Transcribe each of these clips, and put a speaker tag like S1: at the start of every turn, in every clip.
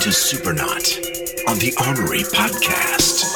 S1: To Supernaut on the Armory Podcast.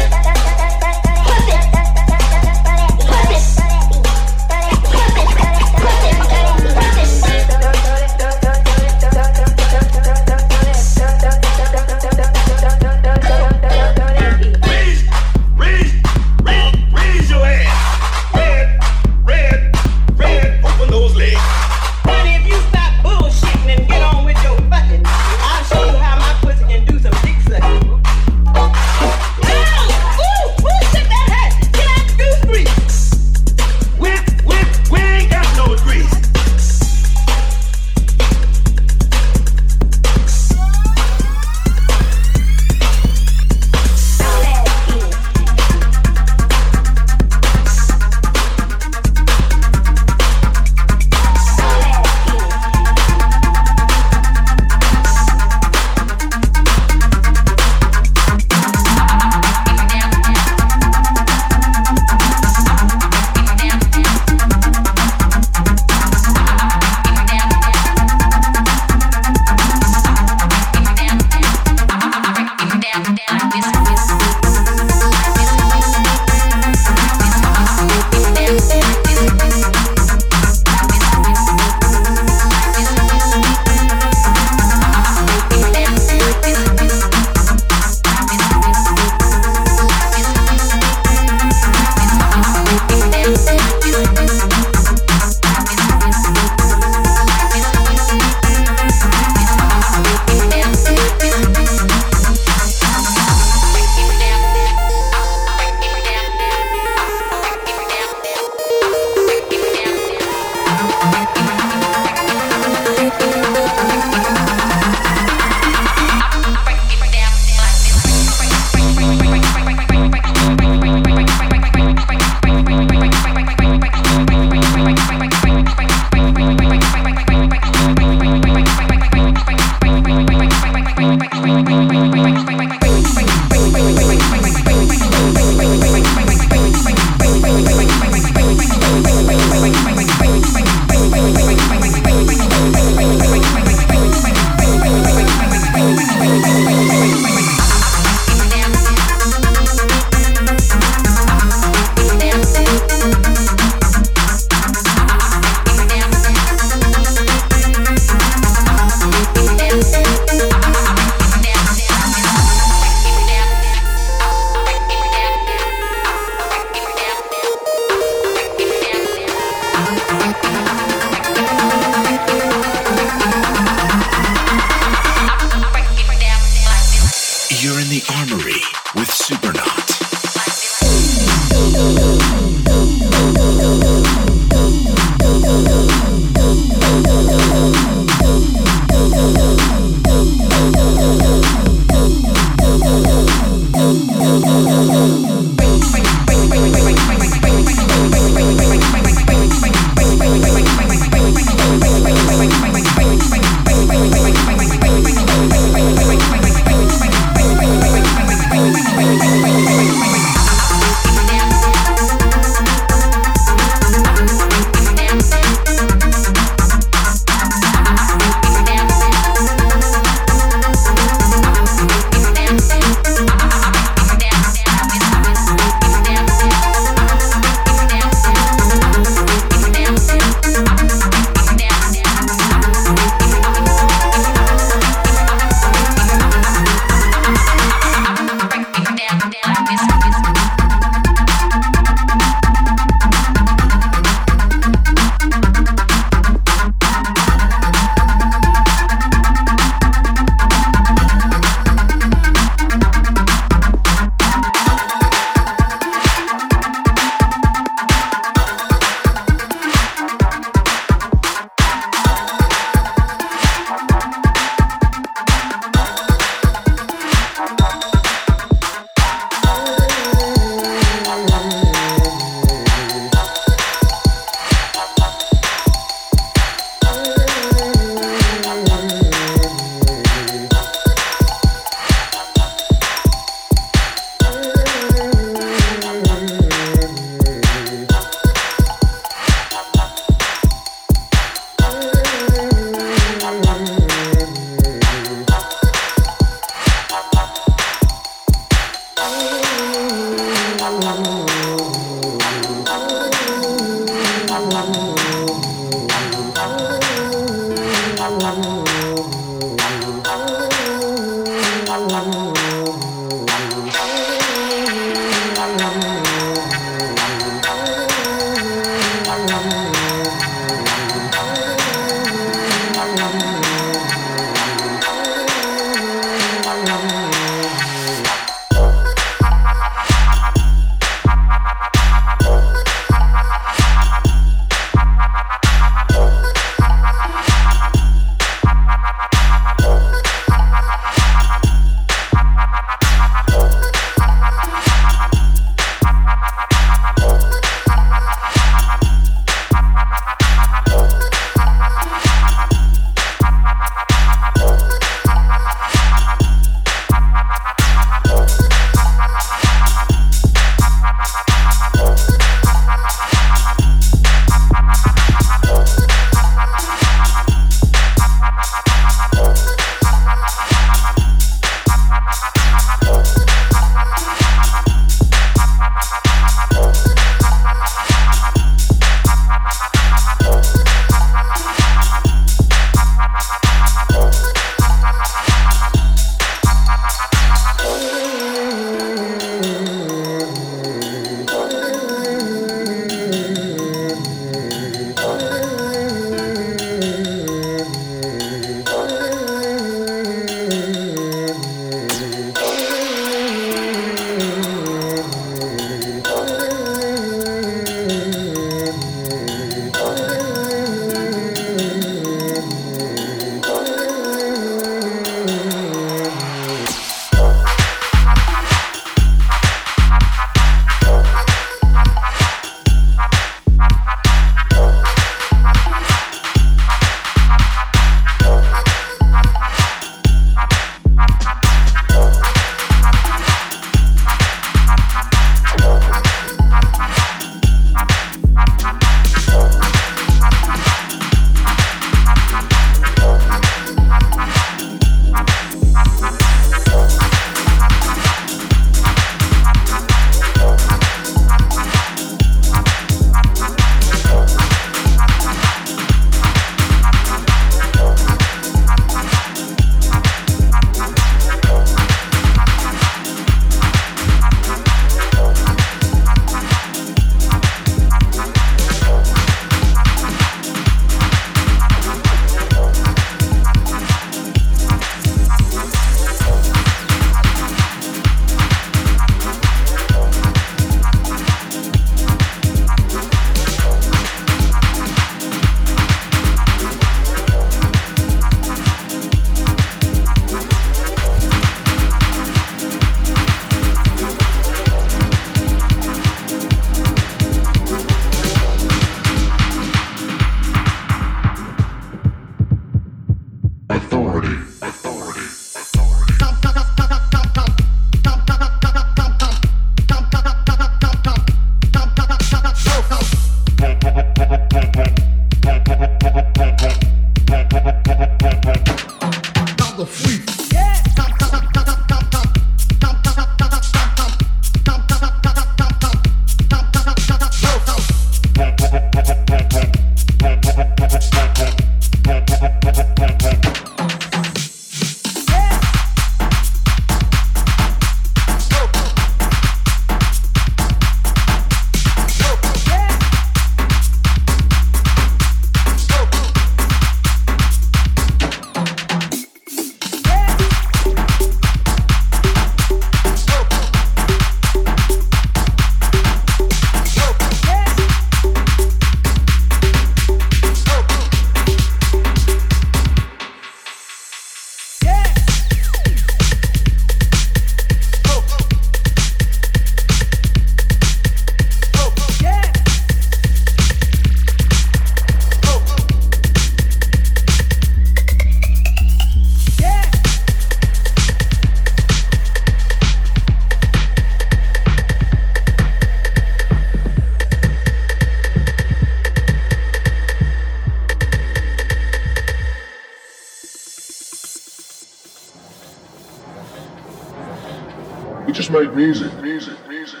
S2: just make
S3: music, music, music.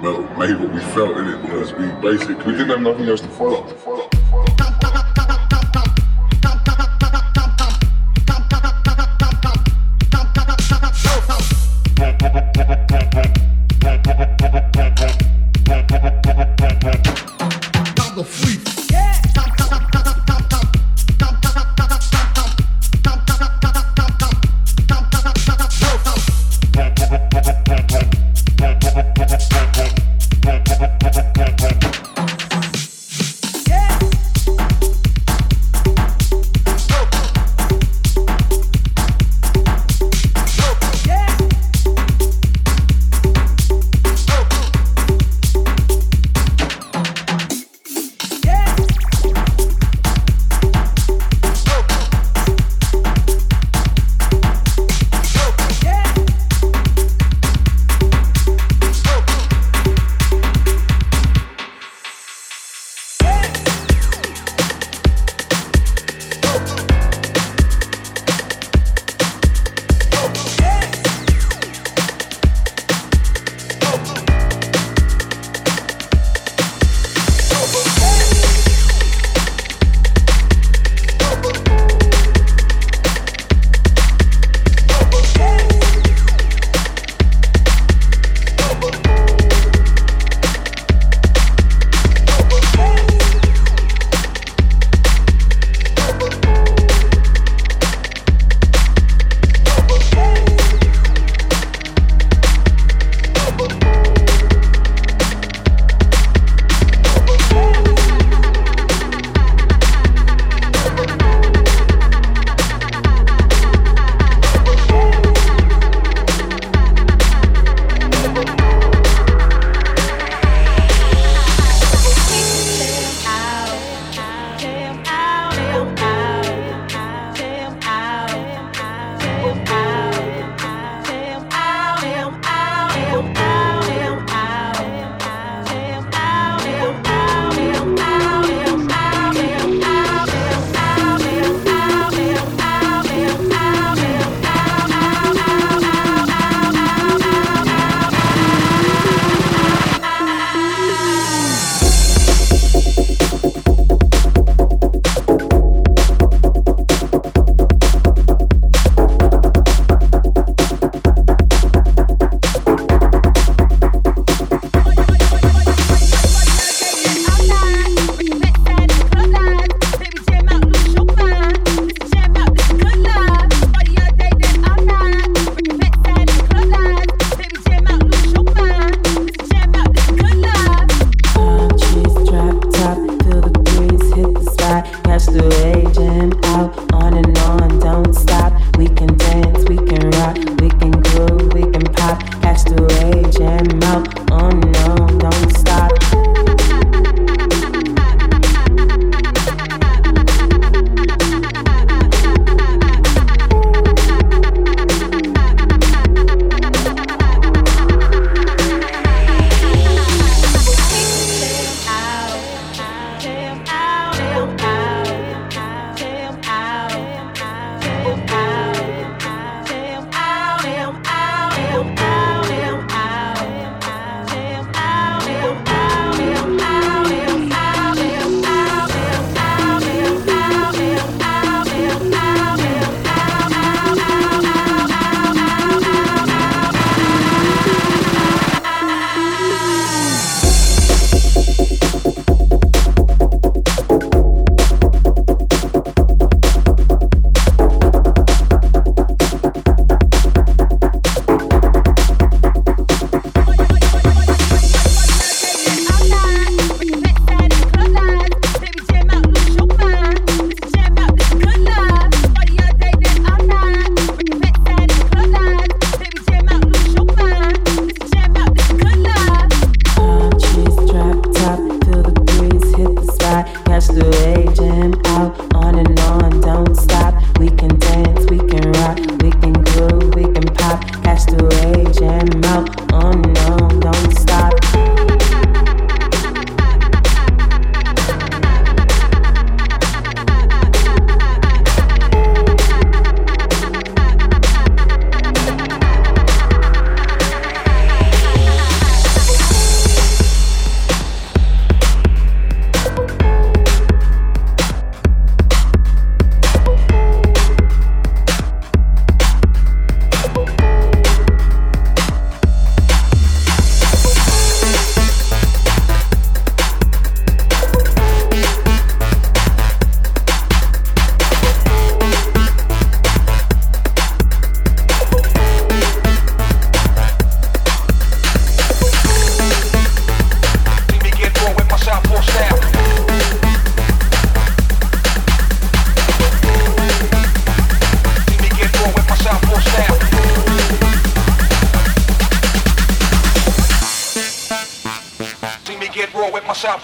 S3: Well,
S4: made what we felt in it because we basically we didn't have nothing else to follow. To follow.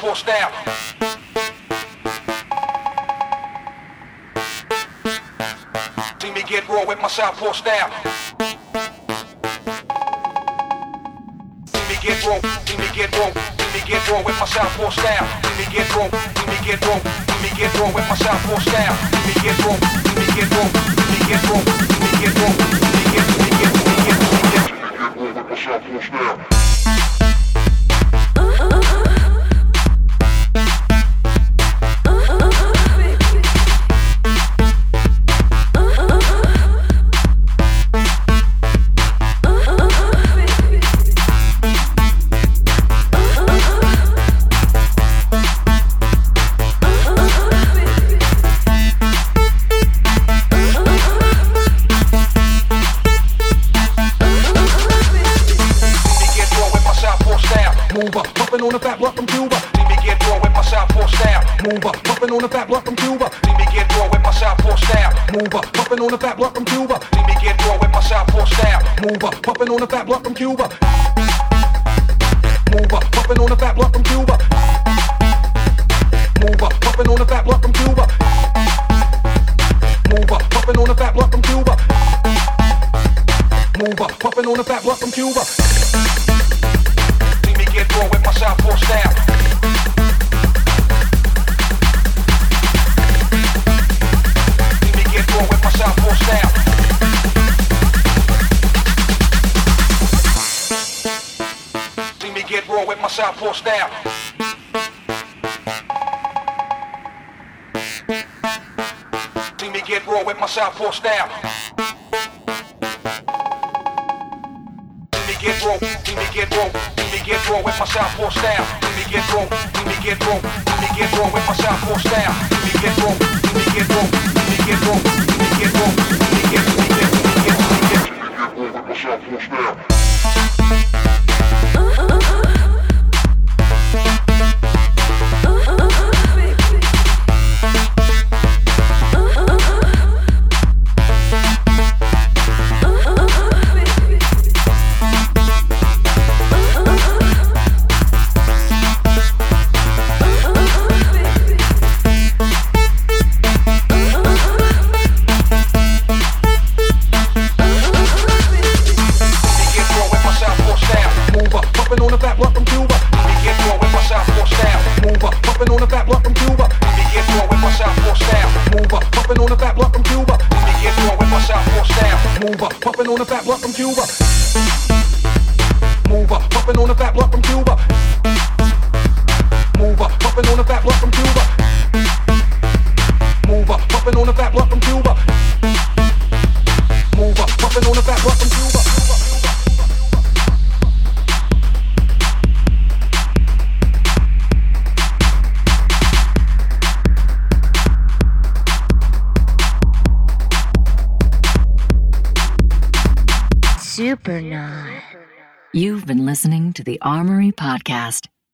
S5: Southpaw style. See me get raw with my southpaw style. See me get raw, see me get raw, see me get raw with my southpaw style. See me get raw, see me get raw, see me get raw with my southpaw style. See me get raw, see me get raw, see me get raw, see me get raw, see me get, see me get, see see me get.
S4: Raw with my southpaw style.
S5: Raw with my southpaw style. See me get raw with my southpaw style. See me get raw, see me get raw, see me get raw with my southpaw style. See me get raw, see me get raw, see me get raw with my southpaw style. See me get raw, see me get raw, see me get raw, see me get raw, see me get, see me get, me see me. Get raw
S4: with my southpaw style.